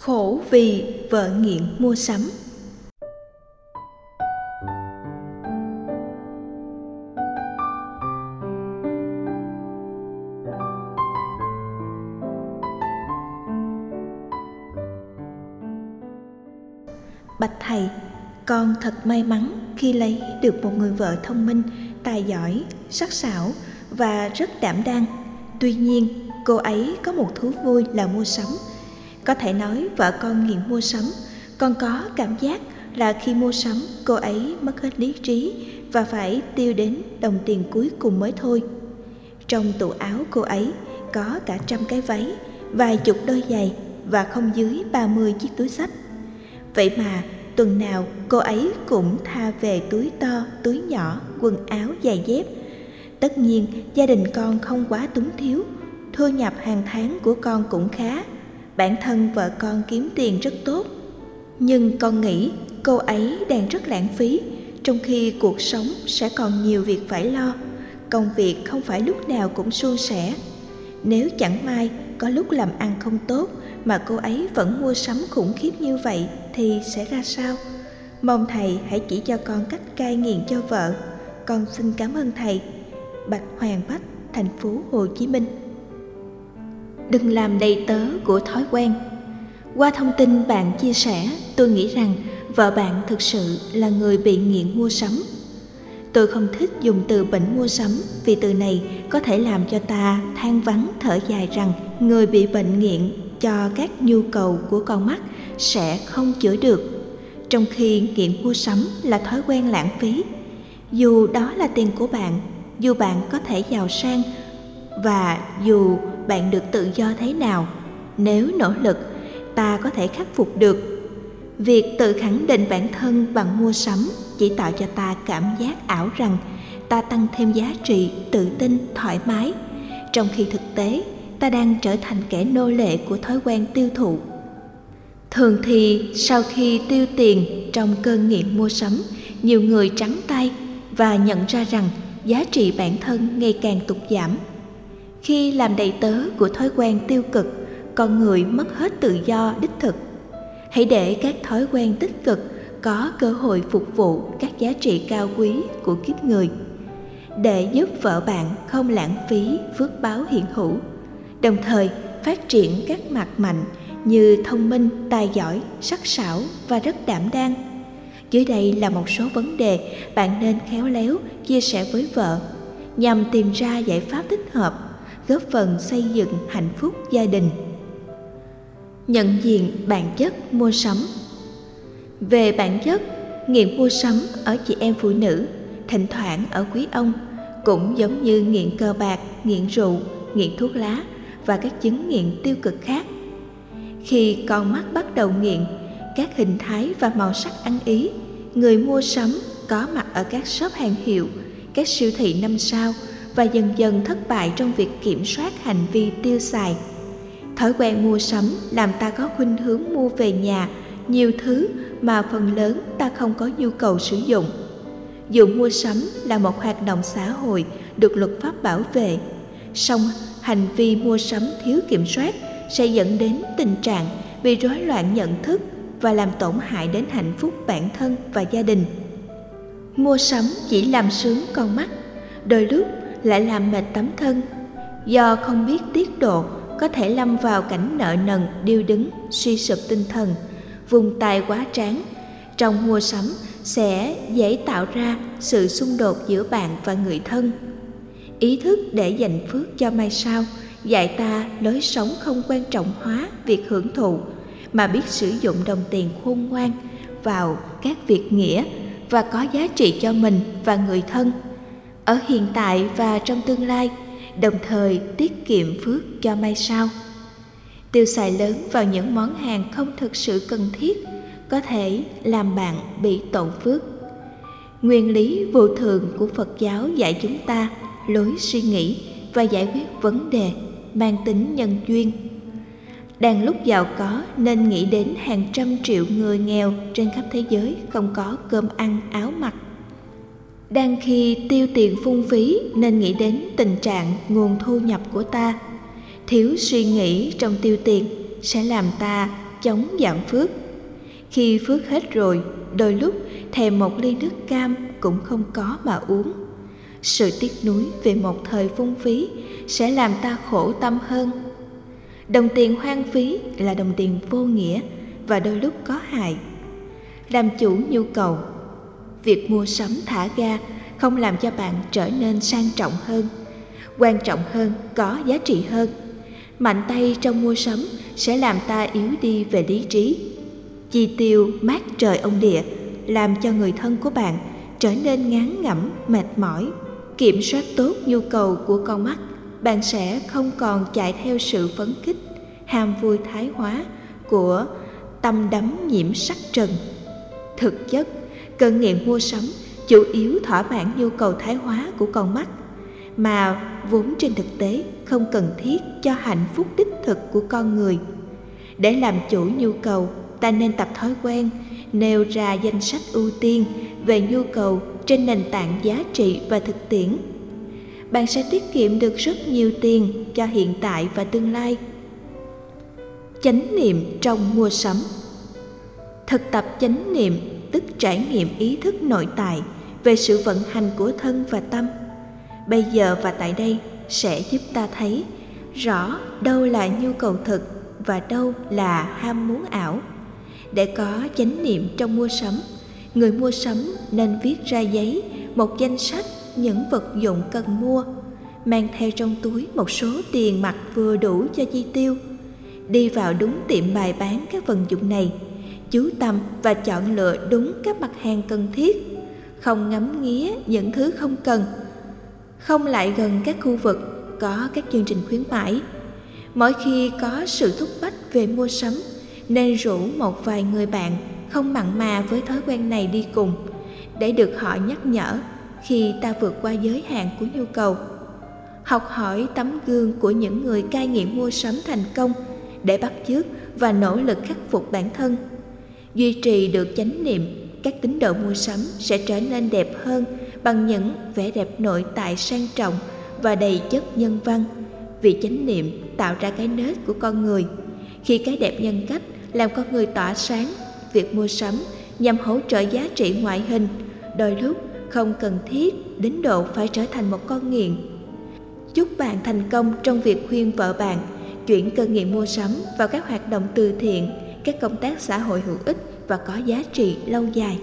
khổ vì vợ nghiện mua sắm. Bạch thầy, con thật may mắn khi lấy được một người vợ thông minh, tài giỏi, sắc sảo và rất đảm đang. Tuy nhiên, cô ấy có một thú vui là mua sắm có thể nói vợ con nghiện mua sắm. Con có cảm giác là khi mua sắm, cô ấy mất hết lý trí và phải tiêu đến đồng tiền cuối cùng mới thôi. Trong tủ áo cô ấy có cả trăm cái váy, vài chục đôi giày và không dưới ba mươi chiếc túi sách vậy mà tuần nào cô ấy cũng tha về túi to, túi nhỏ, quần áo, giày dép. Tất nhiên gia đình con không quá túng thiếu, thu nhập hàng tháng của con cũng khá bản thân vợ con kiếm tiền rất tốt, nhưng con nghĩ cô ấy đang rất lãng phí, trong khi cuộc sống sẽ còn nhiều việc phải lo, công việc không phải lúc nào cũng suôn sẻ. Nếu chẳng may có lúc làm ăn không tốt mà cô ấy vẫn mua sắm khủng khiếp như vậy thì sẽ ra sao? Mong thầy hãy chỉ cho con cách cai nghiện cho vợ. Con xin cảm ơn thầy. Bạch hoàng bách, thành phố hồ chí minh đừng làm đầy tớ của thói quen. Qua thông tin bạn chia sẻ, tôi nghĩ rằng vợ bạn thực sự là người bị nghiện mua sắm. Tôi không thích dùng từ bệnh mua sắm vì từ này có thể làm cho ta than vắng thở dài rằng người bị bệnh nghiện cho các nhu cầu của con mắt sẽ không chữa được. Trong khi nghiện mua sắm là thói quen lãng phí, dù đó là tiền của bạn, dù bạn có thể giàu sang và dù bạn được tự do thế nào. Nếu nỗ lực, ta có thể khắc phục được. Việc tự khẳng định bản thân bằng mua sắm chỉ tạo cho ta cảm giác ảo rằng ta tăng thêm giá trị, tự tin, thoải mái. Trong khi thực tế, ta đang trở thành kẻ nô lệ của thói quen tiêu thụ. Thường thì, sau khi tiêu tiền trong cơn nghiện mua sắm, nhiều người trắng tay và nhận ra rằng giá trị bản thân ngày càng tụt giảm khi làm đầy tớ của thói quen tiêu cực, con người mất hết tự do, đích thực. Hãy để các thói quen tích cực có cơ hội phục vụ các giá trị cao quý của kiếp người. Để giúp vợ bạn không lãng phí phước báo hiện hữu, đồng thời phát triển các mặt mạnh như thông minh, tài giỏi, sắc sảo và rất đảm đang. Dưới đây là một số vấn đề bạn nên khéo léo chia sẻ với vợ nhằm tìm ra giải pháp thích hợp góp phần xây dựng hạnh phúc gia đình. Nhận diện bản chất mua sắm. Về bản chất, nghiện mua sắm ở chị em phụ nữ, thỉnh thoảng ở quý ông, cũng giống như nghiện cờ bạc, nghiện rượu, nghiện thuốc lá và các chứng nghiện tiêu cực khác. Khi con mắt bắt đầu nghiện, các hình thái và màu sắc ăn ý, người mua sắm có mặt ở các shop hàng hiệu, các siêu thị năm sao và dần dần thất bại trong việc kiểm soát hành vi tiêu xài. Thói quen mua sắm làm ta có khuynh hướng mua về nhà, nhiều thứ mà phần lớn ta không có nhu cầu sử dụng. Dù mua sắm là một hoạt động xã hội được luật pháp bảo vệ, song hành vi mua sắm thiếu kiểm soát sẽ dẫn đến tình trạng bị rối loạn nhận thức và làm tổn hại đến hạnh phúc bản thân và gia đình. Mua sắm chỉ làm sướng con mắt, đôi lúc lại làm mệt tấm thân. Do không biết tiết độ, có thể lâm vào cảnh nợ nần, điêu đứng, suy sụp tinh thần, vùng tài quá tráng trong mua sắm sẽ dễ tạo ra sự xung đột giữa bạn và người thân. Ý thức để dành phước cho mai sau, dạy ta lối sống không quan trọng hóa việc hưởng thụ, mà biết sử dụng đồng tiền khôn ngoan vào các việc nghĩa và có giá trị cho mình và người thân ở hiện tại và trong tương lai, đồng thời tiết kiệm phước cho mai sau. Tiêu xài lớn vào những món hàng không thực sự cần thiết, có thể làm bạn bị tổn phước. Nguyên lý vô thường của phật giáo dạy chúng ta lối suy nghĩ và giải quyết vấn đề mang tính nhân duyên. Đang lúc giàu có nên nghĩ đến hàng trăm triệu người nghèo trên khắp thế giới không có cơm ăn áo mặc đang khi tiêu tiền phung phí nên nghĩ đến tình trạng nguồn thu nhập của ta. Thiếu suy nghĩ trong tiêu tiền sẽ làm ta chống giảm phước. Khi phước hết rồi, đôi lúc thèm một ly nước cam cũng không có mà uống. Sự tiếc nuối về một thời phung phí sẽ làm ta khổ tâm hơn. Đồng tiền hoang phí là đồng tiền vô nghĩa và đôi lúc có hại. Làm chủ nhu cầu việc mua sắm thả ga không làm cho bạn trở nên sang trọng hơn. Quan trọng hơn, có giá trị hơn. Mạnh tay trong mua sắm sẽ làm ta yếu đi về lý trí. Chi tiêu mát trời ông địa làm cho người thân của bạn trở nên ngán ngẩm, mệt mỏi. Kiểm soát tốt nhu cầu của con mắt, bạn sẽ không còn chạy theo sự phấn khích, ham vui thái hóa của tâm đắm nhiễm sắc trần. Thực chất cơn nghiện mua sắm chủ yếu thỏa mãn nhu cầu thái hóa của con mắt, mà vốn trên thực tế không cần thiết cho hạnh phúc đích thực của con người. Để làm chủ nhu cầu, ta nên tập thói quen nêu ra danh sách ưu tiên về nhu cầu trên nền tảng giá trị và thực tiễn. Bạn sẽ tiết kiệm được rất nhiều tiền cho hiện tại và tương lai. Chánh niệm trong mua sắm. Thực tập chánh niệm tức trải nghiệm ý thức nội tại về sự vận hành của thân và tâm. Bây giờ và tại đây sẽ giúp ta thấy rõ đâu là nhu cầu thực và đâu là ham muốn ảo. Để có chánh niệm trong mua sắm, người mua sắm nên viết ra giấy, một danh sách những vật dụng cần mua, mang theo trong túi một số tiền mặt vừa đủ cho chi tiêu. Đi vào đúng tiệm bày bán các vật dụng này chú tâm và chọn lựa đúng các mặt hàng cần thiết. Không ngắm nghía những thứ không cần. Không lại gần các khu vực có các chương trình khuyến mãi. Mỗi khi có sự thúc bách về mua sắm, nên rủ một vài người bạn không mặn mà với thói quen này đi cùng, để được họ nhắc nhở khi ta vượt qua giới hạn của nhu cầu. Học hỏi tấm gương của những người cai nghiện mua sắm thành công, để bắt chước và nỗ lực khắc phục bản thân duy trì được chánh niệm, các tín đồ mua sắm sẽ trở nên đẹp hơn bằng những vẻ đẹp nội tại sang trọng và đầy chất nhân văn. Vì chánh niệm tạo ra cái nết của con người. Khi cái đẹp nhân cách làm con người tỏa sáng, việc mua sắm nhằm hỗ trợ giá trị ngoại hình, đôi lúc không cần thiết đến độ phải trở thành một con nghiện. Chúc bạn thành công trong việc khuyên vợ bạn chuyển cơn nghiện mua sắm vào các hoạt động từ thiện các công tác xã hội hữu ích và có giá trị lâu dài.